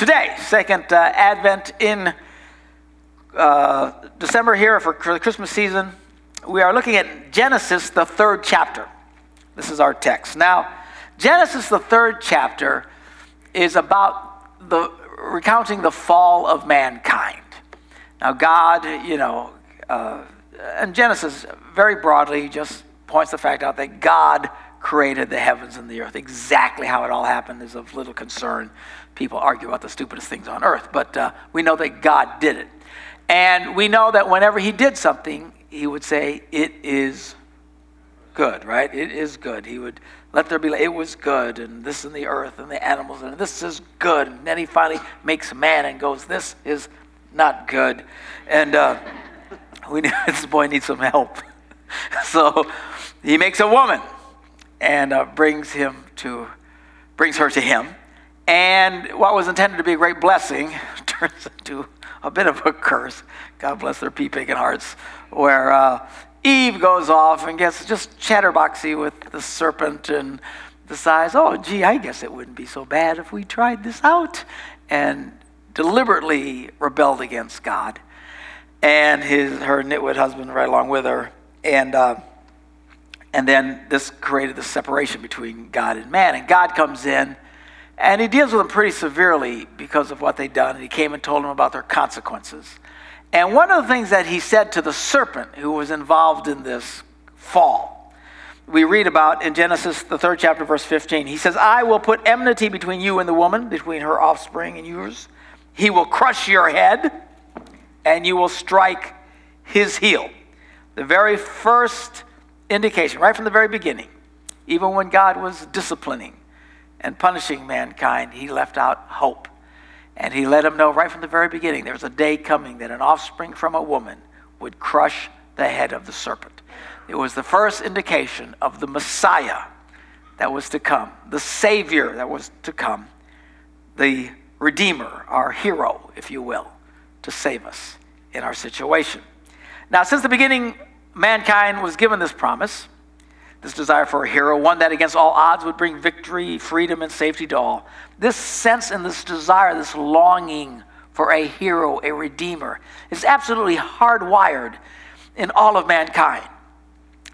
Today, second uh, Advent in uh, December here for, the Christmas season, we are looking at Genesis, the third chapter. This is our text. Now, Genesis, the third chapter, is about the recounting the fall of mankind. Now, God, you know, uh, and Genesis very broadly just points the fact out that God created the heavens and the earth. Exactly how it all happened is of little concern. People argue about the stupidest things on earth, but uh, we know that God did it. And we know that whenever He did something, He would say, It is good, right? It is good. He would let there be, it was good, and this and the earth and the animals, and this is good. And then He finally makes man and goes, This is not good. And uh, we this boy needs some help. so He makes a woman and uh, brings him to brings her to him and what was intended to be a great blessing turns into a bit of a curse god bless their pea-picking hearts where uh, eve goes off and gets just chatterboxy with the serpent and decides oh gee i guess it wouldn't be so bad if we tried this out and deliberately rebelled against god and his her nitwit husband right along with her and uh, and then this created the separation between God and man. And God comes in and he deals with them pretty severely because of what they'd done. And he came and told them about their consequences. And one of the things that he said to the serpent who was involved in this fall, we read about in Genesis, the third chapter, verse 15. He says, I will put enmity between you and the woman, between her offspring and yours. He will crush your head, and you will strike his heel. The very first indication right from the very beginning. Even when God was disciplining and punishing mankind, he left out hope. And he let them know right from the very beginning there was a day coming that an offspring from a woman would crush the head of the serpent. It was the first indication of the Messiah that was to come, the Savior that was to come, the Redeemer, our hero, if you will, to save us in our situation. Now, since the beginning mankind was given this promise, this desire for a hero, one that against all odds would bring victory, freedom, and safety to all. This sense and this desire, this longing for a hero, a redeemer, is absolutely hardwired in all of mankind.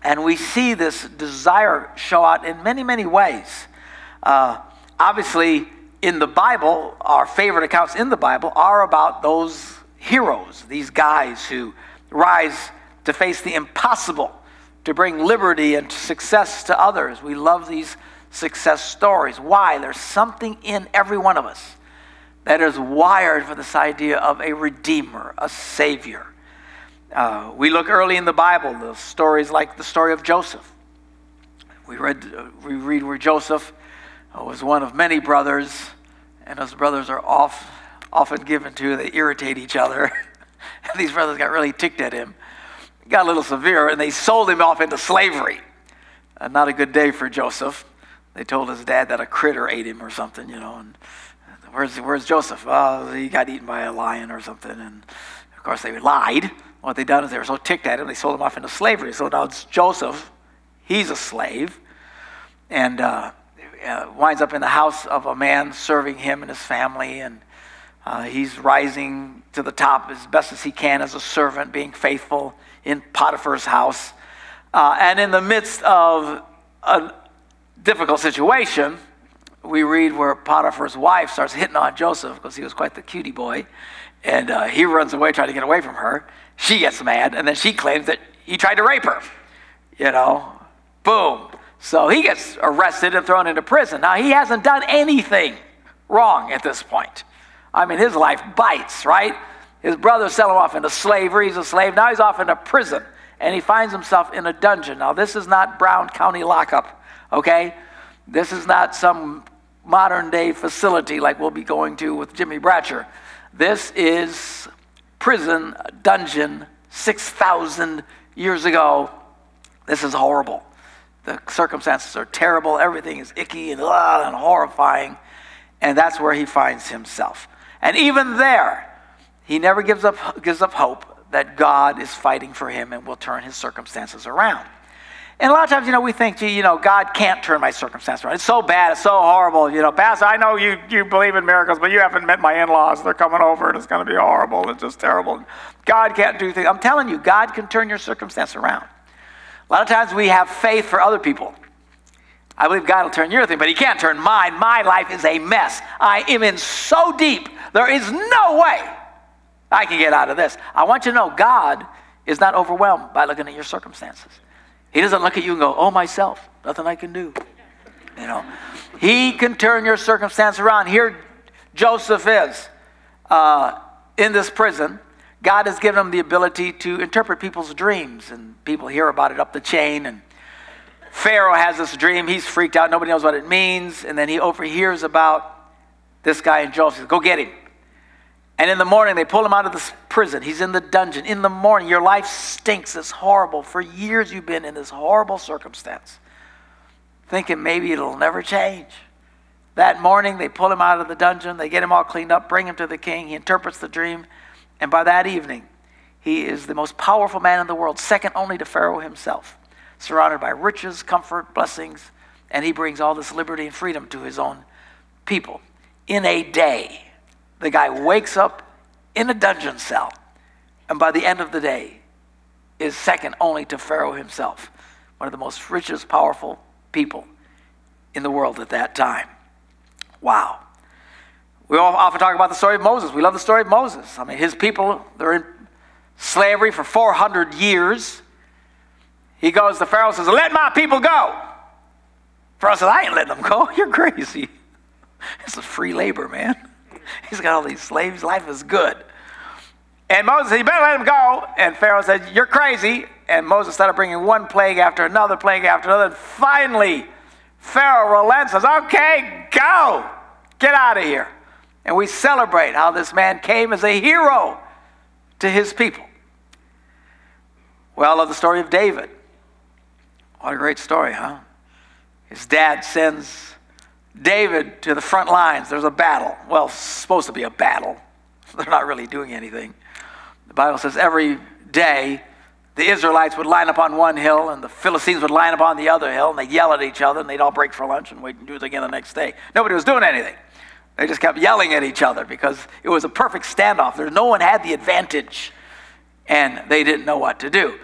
And we see this desire show out in many, many ways. Uh, obviously, in the Bible, our favorite accounts in the Bible are about those heroes, these guys who rise to face the impossible, to bring liberty and success to others. We love these success stories. Why? There's something in every one of us that is wired for this idea of a redeemer, a savior. Uh, we look early in the Bible, the stories like the story of Joseph. We read, uh, we read where Joseph uh, was one of many brothers, and those brothers are off, often given to, they irritate each other. these brothers got really ticked at him got a little severe, and they sold him off into slavery. Uh, not a good day for Joseph. They told his dad that a critter ate him or something, you know. And where's where's Joseph? Oh, he got eaten by a lion or something. And of course, they lied. What they done is they were so ticked at him, they sold him off into slavery. So now it's Joseph. He's a slave, and uh, uh, winds up in the house of a man serving him and his family, and uh, he's rising to the top as best as he can as a servant, being faithful in Potiphar's house. Uh, and in the midst of a difficult situation, we read where Potiphar's wife starts hitting on Joseph because he was quite the cutie boy. And uh, he runs away trying to get away from her. She gets mad, and then she claims that he tried to rape her. You know, boom. So he gets arrested and thrown into prison. Now, he hasn't done anything wrong at this point. I mean, his life bites, right? His brothers sell him off into slavery. He's a slave. Now he's off into prison and he finds himself in a dungeon. Now, this is not Brown County lockup, okay? This is not some modern day facility like we'll be going to with Jimmy Bratcher. This is prison, dungeon, 6,000 years ago. This is horrible. The circumstances are terrible. Everything is icky and, and horrifying. And that's where he finds himself. And even there, he never gives up, gives up hope that God is fighting for him and will turn his circumstances around. And a lot of times, you know, we think, gee, you know, God can't turn my circumstance around. It's so bad. It's so horrible. You know, Pastor, I know you, you believe in miracles, but you haven't met my in laws. They're coming over and it's going to be horrible. It's just terrible. God can't do things. I'm telling you, God can turn your circumstance around. A lot of times we have faith for other people. I believe God will turn your thing, but He can't turn mine. My life is a mess. I am in so deep, there is no way I can get out of this. I want you to know God is not overwhelmed by looking at your circumstances. He doesn't look at you and go, oh, myself, nothing I can do. You know, He can turn your circumstance around. Here, Joseph is uh, in this prison. God has given him the ability to interpret people's dreams, and people hear about it up the chain. And Pharaoh has this dream. He's freaked out. Nobody knows what it means. And then he overhears about this guy in Joseph. Go get him. And in the morning, they pull him out of this prison. He's in the dungeon. In the morning, your life stinks. It's horrible. For years, you've been in this horrible circumstance, thinking maybe it'll never change. That morning, they pull him out of the dungeon. They get him all cleaned up, bring him to the king. He interprets the dream. And by that evening, he is the most powerful man in the world, second only to Pharaoh himself, surrounded by riches, comfort, blessings. And he brings all this liberty and freedom to his own people in a day. The guy wakes up in a dungeon cell, and by the end of the day, is second only to Pharaoh himself, one of the most richest, powerful people in the world at that time. Wow. We all often talk about the story of Moses. We love the story of Moses. I mean, his people, they're in slavery for 400 years. He goes to Pharaoh says, Let my people go. Pharaoh says, I ain't letting them go. You're crazy. This is free labor, man. He's got all these slaves. Life is good. And Moses said, You better let him go. And Pharaoh said, You're crazy. And Moses started bringing one plague after another plague after another. And finally, Pharaoh relents and says, Okay, go. Get out of here. And we celebrate how this man came as a hero to his people. Well, I love the story of David. What a great story, huh? His dad sends David to the front lines. There's a battle. Well, supposed to be a battle. They're not really doing anything. The Bible says every day the Israelites would line up on one hill and the Philistines would line up on the other hill and they'd yell at each other and they'd all break for lunch and wait and do it again the next day. Nobody was doing anything. They just kept yelling at each other because it was a perfect standoff. There, no one had the advantage and they didn't know what to do.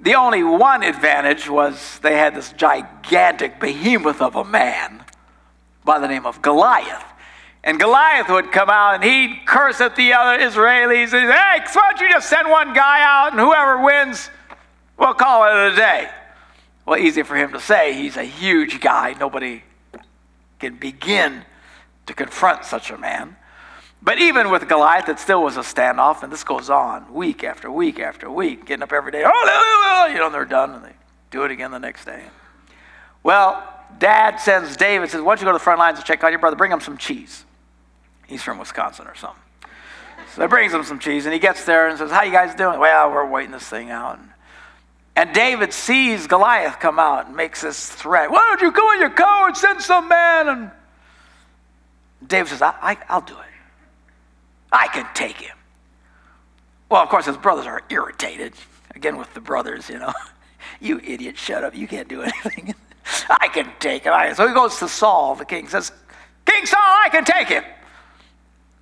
The only one advantage was they had this gigantic behemoth of a man by the name of Goliath. And Goliath would come out and he'd curse at the other Israelis and say, Hey, why don't you just send one guy out and whoever wins, we'll call it a day. Well, easy for him to say. He's a huge guy. Nobody can begin to confront such a man. But even with Goliath, it still was a standoff, and this goes on week after week after week, getting up every day. Oh, you know, they're done, and they do it again the next day. Well, dad sends David, says, Why don't you go to the front lines and check on your brother? Bring him some cheese. He's from Wisconsin or something. So he brings him some cheese, and he gets there and says, How you guys doing? Well, we're waiting this thing out. And David sees Goliath come out and makes this threat. Why don't you go in your car and send some man? And David says, I, I, I'll do it. I can take him. Well, of course, his brothers are irritated. Again, with the brothers, you know. you idiot, shut up. You can't do anything. I can take him. So he goes to Saul, the king, says, King Saul, I can take him.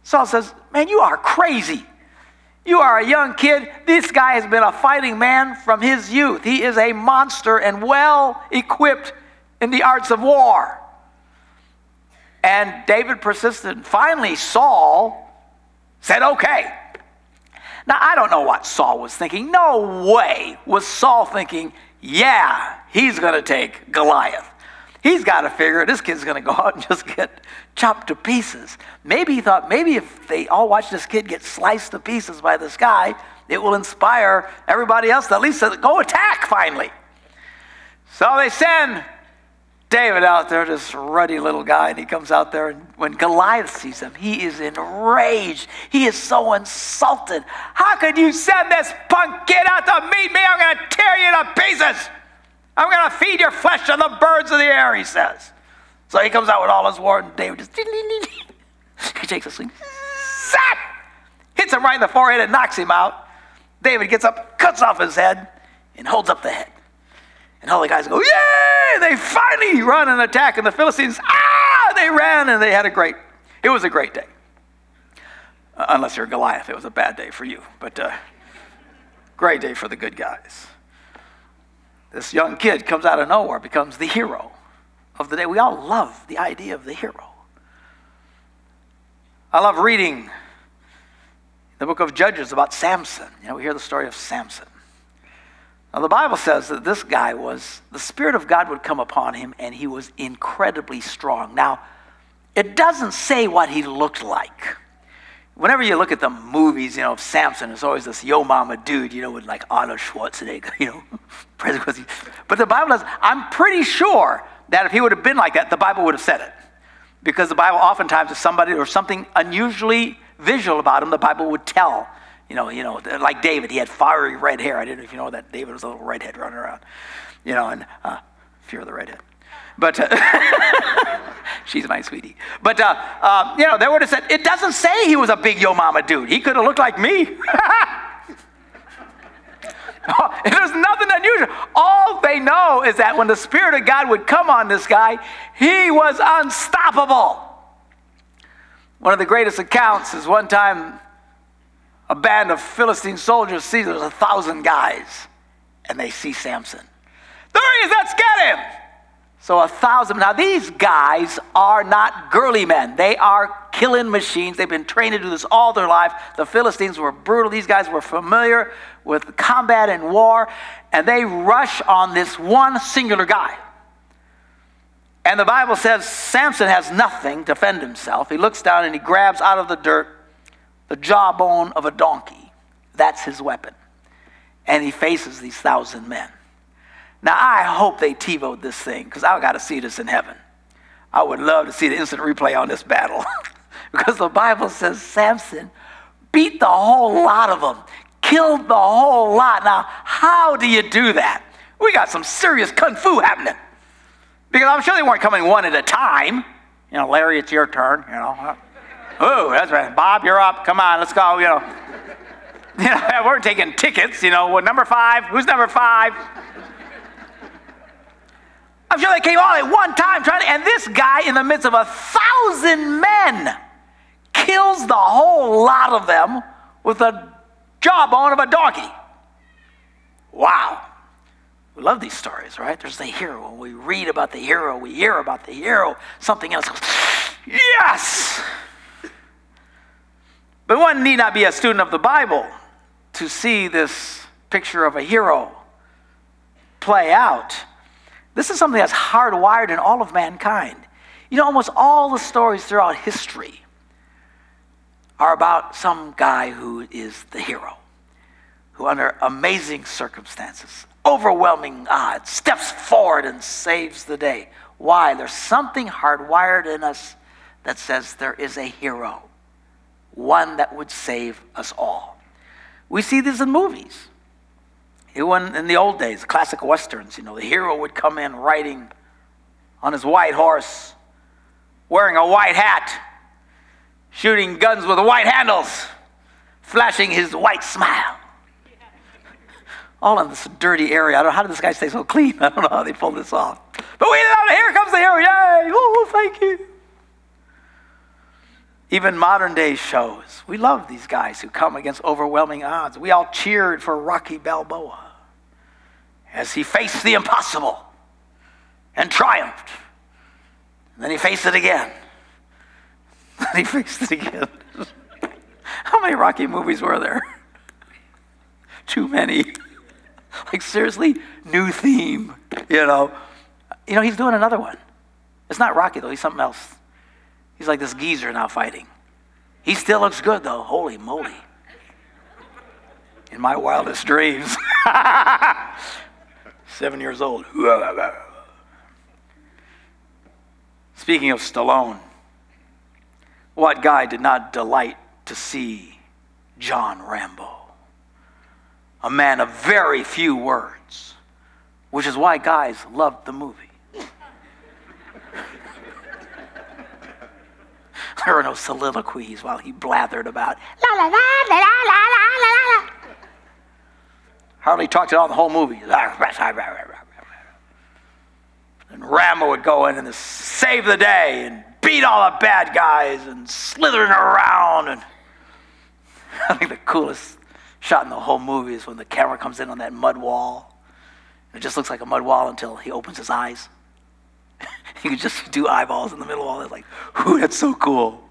Saul says, Man, you are crazy. You are a young kid. This guy has been a fighting man from his youth. He is a monster and well equipped in the arts of war. And David persisted. Finally, Saul said, Okay. Now, I don't know what Saul was thinking. No way was Saul thinking, Yeah, he's going to take Goliath. He's got to figure this kid's going to go out and just get chopped to pieces. Maybe he thought, maybe if they all watch this kid get sliced to pieces by this guy, it will inspire everybody else to at least go attack finally. So they send David out there, this ruddy little guy, and he comes out there, and when Goliath sees him, he is enraged. He is so insulted. How could you send this punk kid out to meet me? Pieces. I'm going to feed your flesh to the birds of the air, he says. So he comes out with all his war, and David just, he takes a swing, zap, hits him right in the forehead and knocks him out. David gets up, cuts off his head, and holds up the head. And all the guys go, Yay! They finally run and attack, and the Philistines, ah! They ran and they had a great, it was a great day. Uh, unless you're Goliath, it was a bad day for you. But uh, great day for the good guys. This young kid comes out of nowhere, becomes the hero of the day. We all love the idea of the hero. I love reading the book of Judges about Samson. You know, we hear the story of Samson. Now, the Bible says that this guy was, the Spirit of God would come upon him and he was incredibly strong. Now, it doesn't say what he looked like. Whenever you look at the movies, you know, of Samson, it's always this yo mama dude, you know, with like Arnold Schwarzenegger, you know. but the Bible does, I'm pretty sure that if he would have been like that, the Bible would have said it. Because the Bible oftentimes is somebody or something unusually visual about him, the Bible would tell you know, you know, like David, he had fiery red hair. I didn't know if you know that David was a little redhead running around, you know, and uh, fear of the redhead. But uh, she's my sweetie. But uh, uh, you know, they would have said it doesn't say he was a big yo mama dude. He could have looked like me. There's nothing unusual. All they know is that when the Spirit of God would come on this guy, he was unstoppable. One of the greatest accounts is one time a band of Philistine soldiers sees there's a thousand guys, and they see Samson. There he is, let's get him. So a thousand. Now these guys are not girly men. They are killing machines. They've been trained to do this all their life. The Philistines were brutal. These guys were familiar with combat and war, and they rush on this one singular guy. And the Bible says Samson has nothing to defend himself. He looks down and he grabs out of the dirt the jawbone of a donkey. That's his weapon. And he faces these thousand men. Now, I hope they TiVoed this thing because I've got to see this in heaven. I would love to see the instant replay on this battle because the Bible says Samson beat the whole lot of them, killed the whole lot. Now, how do you do that? We got some serious kung fu happening because I'm sure they weren't coming one at a time. You know, Larry, it's your turn. You know, Oh, that's right. Bob, you're up. Come on, let's go. You know, you know we're taking tickets. You know, number five. Who's number five? I'm sure they came all at one time trying to, and this guy, in the midst of a thousand men, kills the whole lot of them with a jawbone of a donkey. Wow. We love these stories, right? There's the hero. When we read about the hero, we hear about the hero, something else goes, yes! But one need not be a student of the Bible to see this picture of a hero play out. This is something that's hardwired in all of mankind. You know, almost all the stories throughout history are about some guy who is the hero, who, under amazing circumstances, overwhelming odds, steps forward and saves the day. Why? There's something hardwired in us that says there is a hero one that would save us all. We see this in movies. Even in the old days, classic westerns, you know, the hero would come in riding on his white horse, wearing a white hat, shooting guns with white handles, flashing his white smile. All in this dirty area. I don't know how did this guy stay so clean. I don't know how they pulled this off. But we know here comes the hero. Yay! Oh, thank you. Even modern day shows. We love these guys who come against overwhelming odds. We all cheered for Rocky Balboa as he faced the impossible and triumphed. And then he faced it again. Then he faced it again. How many Rocky movies were there? Too many. like seriously, new theme, you know. You know, he's doing another one. It's not Rocky though, he's something else. He's like this geezer now fighting. He still looks good though. Holy moly. In my wildest dreams. Seven years old. Speaking of Stallone, what guy did not delight to see John Rambo? A man of very few words, which is why guys loved the movie. There were no soliloquies while he blathered about la la la la la la la la. Hardly talked at all the whole movie. And Rambo would go in and save the day and beat all the bad guys and slithering around. And I think the coolest shot in the whole movie is when the camera comes in on that mud wall. It just looks like a mud wall until he opens his eyes. you can just do eyeballs in the middle of all that. Like, whoo, that's so cool.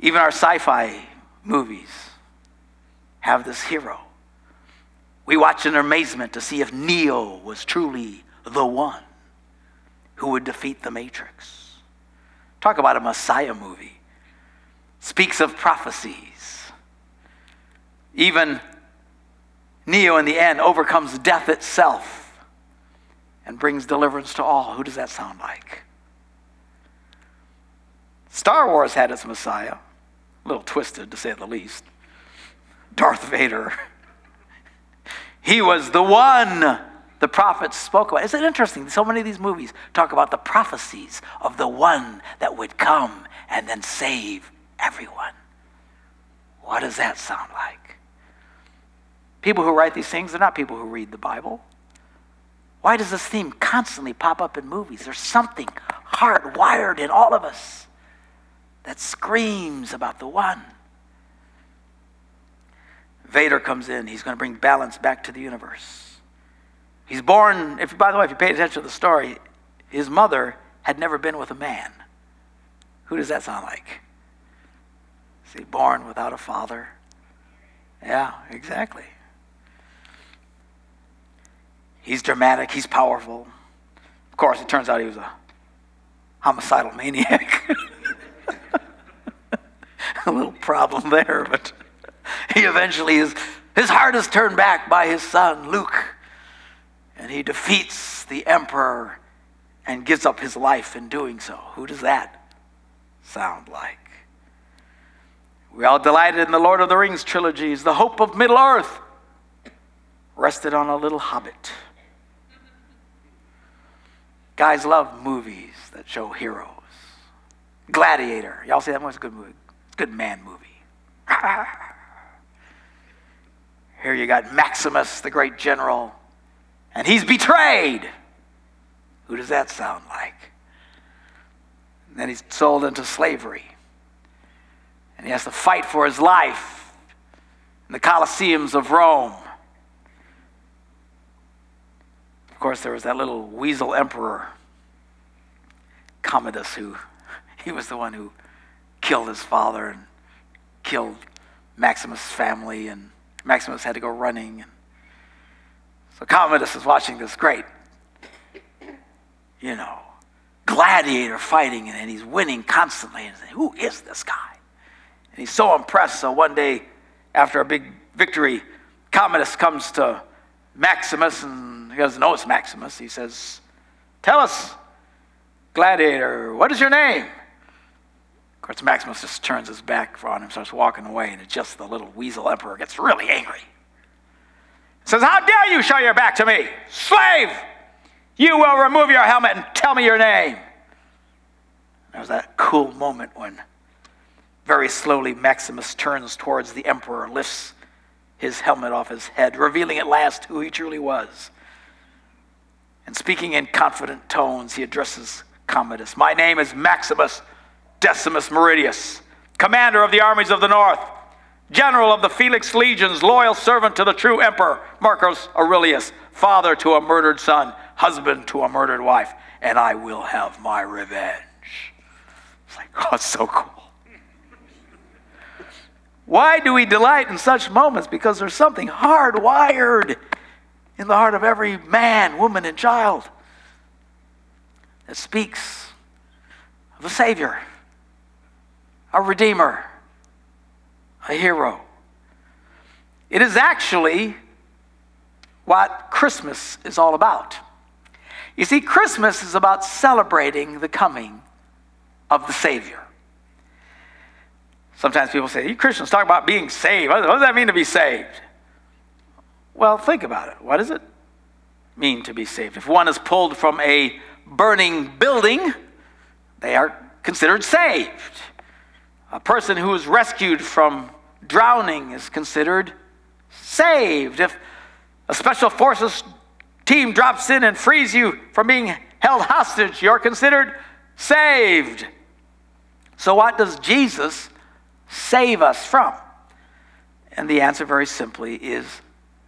Even our sci fi movies have this hero. We watch in amazement to see if Neo was truly the one who would defeat the Matrix. Talk about a Messiah movie. Speaks of prophecies. Even Neo, in the end, overcomes death itself and brings deliverance to all. Who does that sound like? Star Wars had its Messiah, a little twisted to say the least. Darth Vader. He was the one the prophets spoke about. Isn't it interesting? So many of these movies talk about the prophecies of the one that would come and then save everyone. What does that sound like? People who write these things, they're not people who read the Bible. Why does this theme constantly pop up in movies? There's something hardwired in all of us that screams about the one. Vader comes in. He's going to bring balance back to the universe. He's born, if, by the way, if you pay attention to the story, his mother had never been with a man. Who does that sound like? Is he born without a father? Yeah, exactly. He's dramatic, he's powerful. Of course, it turns out he was a homicidal maniac. a little problem there, but he eventually is, his heart is turned back by his son, Luke, and he defeats the emperor and gives up his life in doing so. Who does that sound like? We all delighted in the Lord of the Rings trilogies. The hope of Middle Earth rested on a little hobbit. Guys love movies that show heroes. Gladiator. Y'all see that one? It's a good movie. It's a good man movie. Here you got Maximus, the great general, and he's betrayed. Who does that sound like? And then he's sold into slavery. And he has to fight for his life in the Colosseums of Rome. Of course, there was that little weasel emperor, Commodus, who he was the one who killed his father and killed Maximus' family and Maximus had to go running. So Commodus is watching this great, you know, gladiator fighting, and he's winning constantly. And saying, who is this guy? And he's so impressed. So one day, after a big victory, Commodus comes to Maximus, and he doesn't know it's Maximus. He says, Tell us, gladiator, what is your name? Of course, Maximus just turns his back on him, starts walking away, and it's just the little weasel emperor gets really angry. He Says, How dare you show your back to me? Slave! You will remove your helmet and tell me your name. There was that cool moment when very slowly Maximus turns towards the emperor, lifts his helmet off his head, revealing at last who he truly was. And speaking in confident tones, he addresses Commodus My name is Maximus Decimus Meridius, commander of the armies of the north, general of the Felix legions, loyal servant to the true emperor, Marcus Aurelius, father to a murdered son, husband to a murdered wife, and I will have my revenge. It's like, oh, it's so cool. Why do we delight in such moments? Because there's something hardwired in the heart of every man, woman, and child that speaks of a Savior a redeemer, a hero. It is actually what Christmas is all about. You see, Christmas is about celebrating the coming of the Savior. Sometimes people say, You Christians talk about being saved. What does that mean to be saved? Well, think about it. What does it mean to be saved? If one is pulled from a burning building, they are considered saved. A person who is rescued from drowning is considered saved. If A special forces team drops in and frees you from being held hostage. You're considered saved. So, what does Jesus save us from? And the answer, very simply, is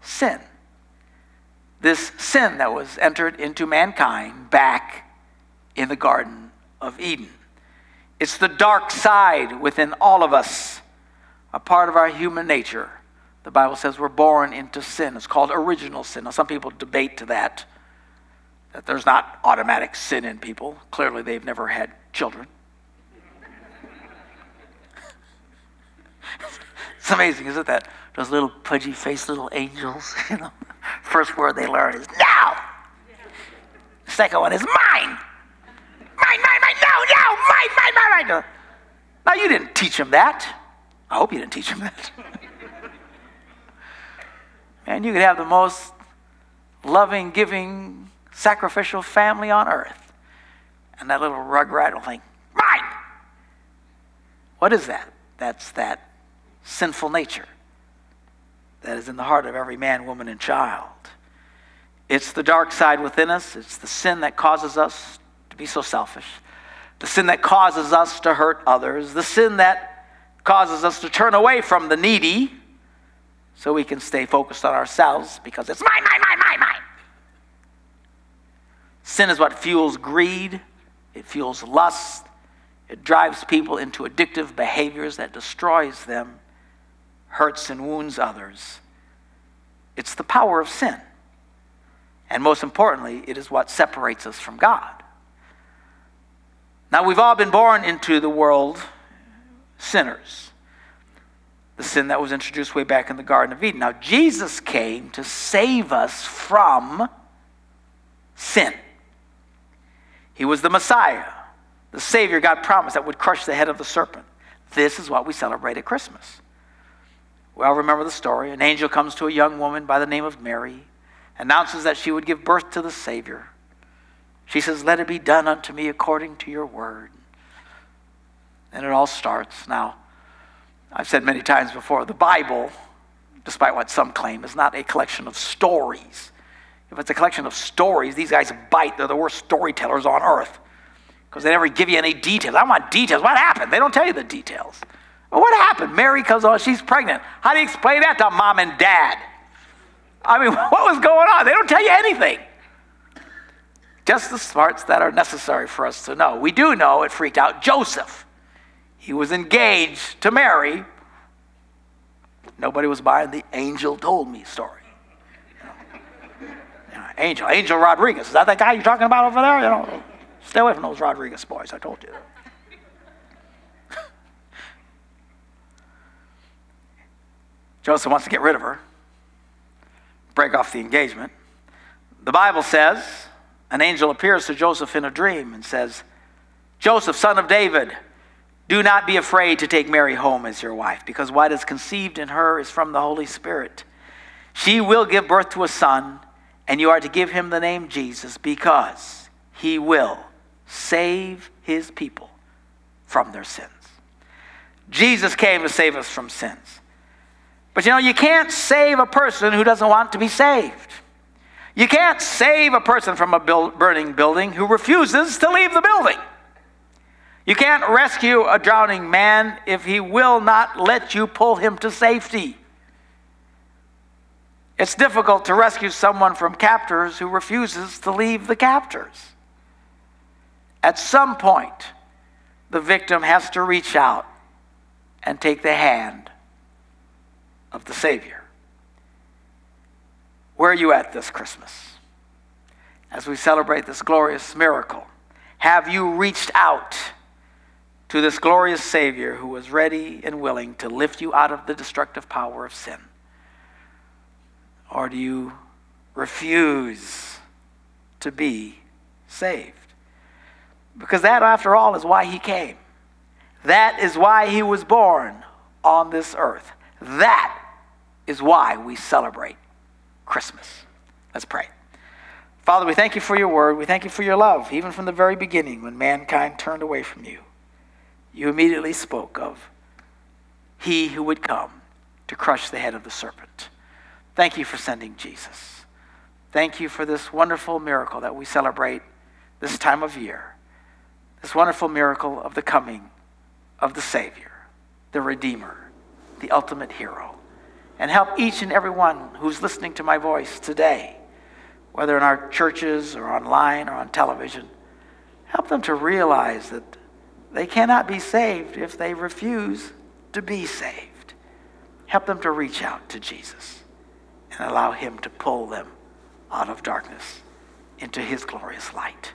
sin. This sin that was entered into mankind back in the Garden of Eden. It's the dark side within all of us, a part of our human nature. The Bible says we're born into sin. It's called original sin. Now, some people debate to that, that there's not automatic sin in people. Clearly, they've never had children. it's amazing, isn't that? Those little pudgy faced little angels, you know. First word they learn is now. Second one is mine. Mine, mine, mine, no, no, mine, mine, mine, mine. Now, you didn't teach them that. I hope you didn't teach them that. Man, you could have the most loving, giving, sacrificial family on earth. And that little rugrat will think, mine. What is that? That's that sinful nature that is in the heart of every man, woman, and child. It's the dark side within us. It's the sin that causes us to be so selfish, the sin that causes us to hurt others, the sin that causes us to turn away from the needy so we can stay focused on ourselves because it's mine, mine, mine, mine, mine. Sin is what fuels greed, it fuels lust, it drives people into addictive behaviors that destroys them hurts and wounds others. It's the power of sin. And most importantly, it is what separates us from God. Now, we've all been born into the world sinners. The sin that was introduced way back in the Garden of Eden. Now, Jesus came to save us from sin. He was the Messiah, the Savior God promised that would crush the head of the serpent. This is what we celebrate at Christmas. Well, remember the story. An angel comes to a young woman by the name of Mary, announces that she would give birth to the Savior. She says, Let it be done unto me according to your word. And it all starts. Now, I've said many times before, the Bible, despite what some claim, is not a collection of stories. If it's a collection of stories, these guys bite. They're the worst storytellers on earth because they never give you any details. I want details. What happened? They don't tell you the details. Well, what happened? Mary comes on, she's pregnant. How do you explain that to mom and dad? I mean, what was going on? They don't tell you anything. Just the smarts that are necessary for us to know. We do know it freaked out Joseph. He was engaged to Mary. Nobody was buying the angel told me story. Angel, Angel Rodriguez. Is that that guy you're talking about over there? You know, stay away from those Rodriguez boys. I told you. Joseph wants to get rid of her, break off the engagement. The Bible says an angel appears to Joseph in a dream and says, Joseph, son of David, do not be afraid to take Mary home as your wife, because what is conceived in her is from the Holy Spirit. She will give birth to a son, and you are to give him the name Jesus, because he will save his people from their sins. Jesus came to save us from sins. But you know, you can't save a person who doesn't want to be saved. You can't save a person from a burning building who refuses to leave the building. You can't rescue a drowning man if he will not let you pull him to safety. It's difficult to rescue someone from captors who refuses to leave the captors. At some point, the victim has to reach out and take the hand of the Savior. Where are you at this Christmas? As we celebrate this glorious miracle, have you reached out to this glorious Savior who was ready and willing to lift you out of the destructive power of sin? Or do you refuse to be saved? Because that, after all, is why he came. That is why he was born on this earth. That is why we celebrate Christmas. Let's pray. Father, we thank you for your word. We thank you for your love, even from the very beginning when mankind turned away from you. You immediately spoke of he who would come to crush the head of the serpent. Thank you for sending Jesus. Thank you for this wonderful miracle that we celebrate this time of year. This wonderful miracle of the coming of the Savior, the Redeemer, the ultimate hero. And help each and every one who's listening to my voice today, whether in our churches or online or on television, help them to realize that they cannot be saved if they refuse to be saved. Help them to reach out to Jesus and allow Him to pull them out of darkness into His glorious light.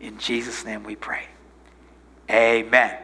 In Jesus' name we pray. Amen.